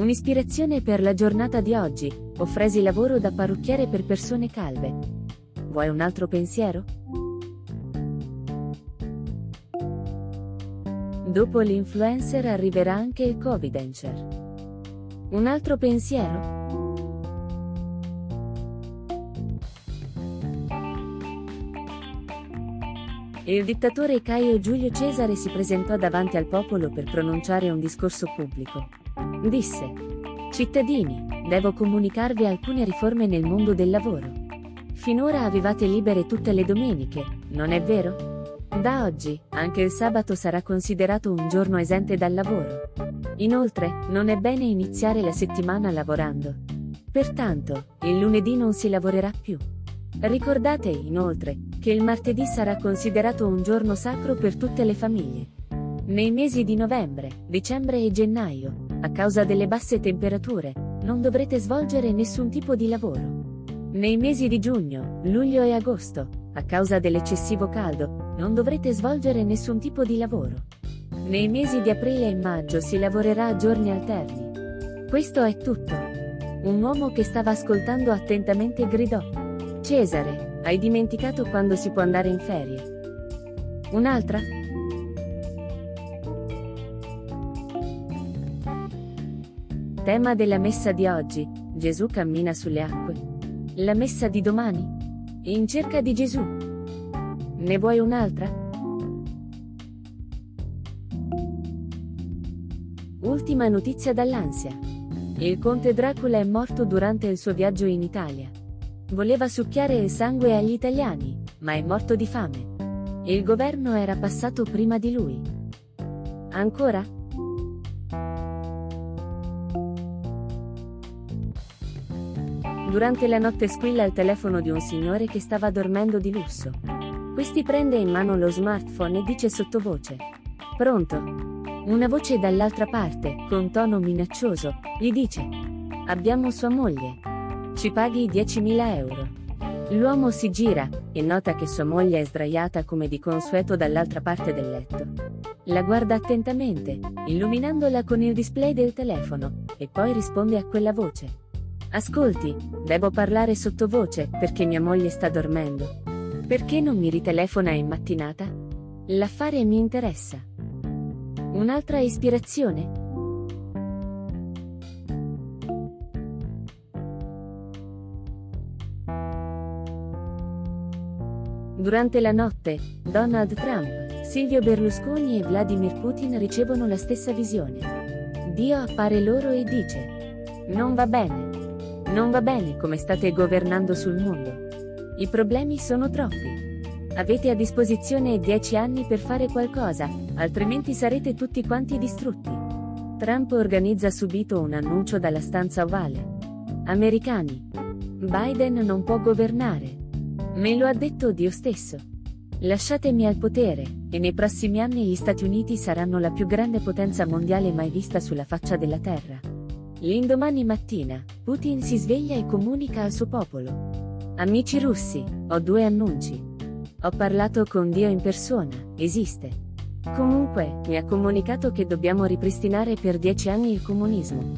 Un'ispirazione per la giornata di oggi, offresi lavoro da parrucchiere per persone calve. Vuoi un altro pensiero? Dopo l'influencer arriverà anche il Covidencer. Un altro pensiero? Il dittatore Caio Giulio Cesare si presentò davanti al popolo per pronunciare un discorso pubblico. Disse, Cittadini, devo comunicarvi alcune riforme nel mondo del lavoro. Finora avevate libere tutte le domeniche, non è vero? Da oggi, anche il sabato sarà considerato un giorno esente dal lavoro. Inoltre, non è bene iniziare la settimana lavorando. Pertanto, il lunedì non si lavorerà più. Ricordate, inoltre, che il martedì sarà considerato un giorno sacro per tutte le famiglie. Nei mesi di novembre, dicembre e gennaio, a causa delle basse temperature, non dovrete svolgere nessun tipo di lavoro. Nei mesi di giugno, luglio e agosto, a causa dell'eccessivo caldo, non dovrete svolgere nessun tipo di lavoro. Nei mesi di aprile e maggio si lavorerà a giorni alterni. Questo è tutto. Un uomo che stava ascoltando attentamente gridò. Cesare, hai dimenticato quando si può andare in ferie? Un'altra? Tema della messa di oggi. Gesù cammina sulle acque. La messa di domani? In cerca di Gesù. Ne vuoi un'altra? Ultima notizia dall'ansia. Il conte Dracula è morto durante il suo viaggio in Italia. Voleva succhiare il sangue agli italiani, ma è morto di fame. Il governo era passato prima di lui. Ancora? Durante la notte squilla il telefono di un signore che stava dormendo di lusso. Questi prende in mano lo smartphone e dice sottovoce. Pronto? Una voce dall'altra parte, con tono minaccioso, gli dice. Abbiamo sua moglie, ci paghi 10.000 euro. L'uomo si gira e nota che sua moglie è sdraiata come di consueto dall'altra parte del letto. La guarda attentamente, illuminandola con il display del telefono, e poi risponde a quella voce. Ascolti, devo parlare sottovoce perché mia moglie sta dormendo. Perché non mi ritelefona in mattinata? L'affare mi interessa. Un'altra ispirazione? Durante la notte, Donald Trump, Silvio Berlusconi e Vladimir Putin ricevono la stessa visione. Dio appare loro e dice, non va bene. Non va bene come state governando sul mondo. I problemi sono troppi. Avete a disposizione dieci anni per fare qualcosa, altrimenti sarete tutti quanti distrutti. Trump organizza subito un annuncio dalla stanza ovale. Americani. Biden non può governare. Me lo ha detto Dio stesso. Lasciatemi al potere, e nei prossimi anni gli Stati Uniti saranno la più grande potenza mondiale mai vista sulla faccia della Terra. L'indomani mattina, Putin si sveglia e comunica al suo popolo. Amici russi, ho due annunci. Ho parlato con Dio in persona, esiste. Comunque, mi ha comunicato che dobbiamo ripristinare per dieci anni il comunismo.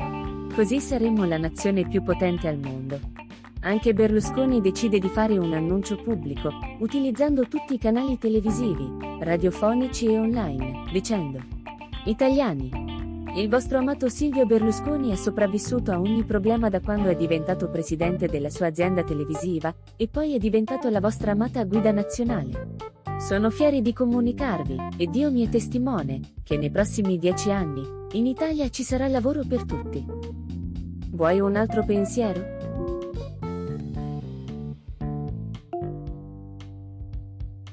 Così saremo la nazione più potente al mondo. Anche Berlusconi decide di fare un annuncio pubblico, utilizzando tutti i canali televisivi, radiofonici e online, dicendo Italiani, il vostro amato Silvio Berlusconi è sopravvissuto a ogni problema da quando è diventato presidente della sua azienda televisiva, e poi è diventato la vostra amata guida nazionale. Sono fieri di comunicarvi, e Dio mi è testimone, che nei prossimi dieci anni, in Italia ci sarà lavoro per tutti. Vuoi un altro pensiero?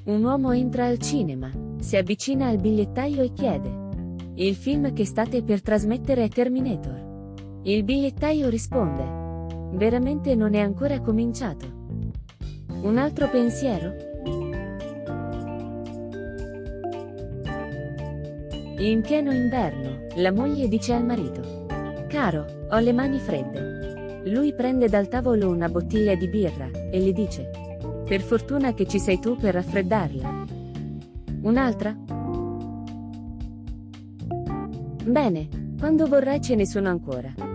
Un uomo entra al cinema, si avvicina al bigliettaio e chiede. Il film che state per trasmettere è Terminator. Il bigliettaio risponde. Veramente non è ancora cominciato. Un altro pensiero? In pieno inverno, la moglie dice al marito. Caro, ho le mani fredde. Lui prende dal tavolo una bottiglia di birra e le dice. Per fortuna che ci sei tu per raffreddarla. Un'altra? Bene, quando vorrai ce ne sono ancora.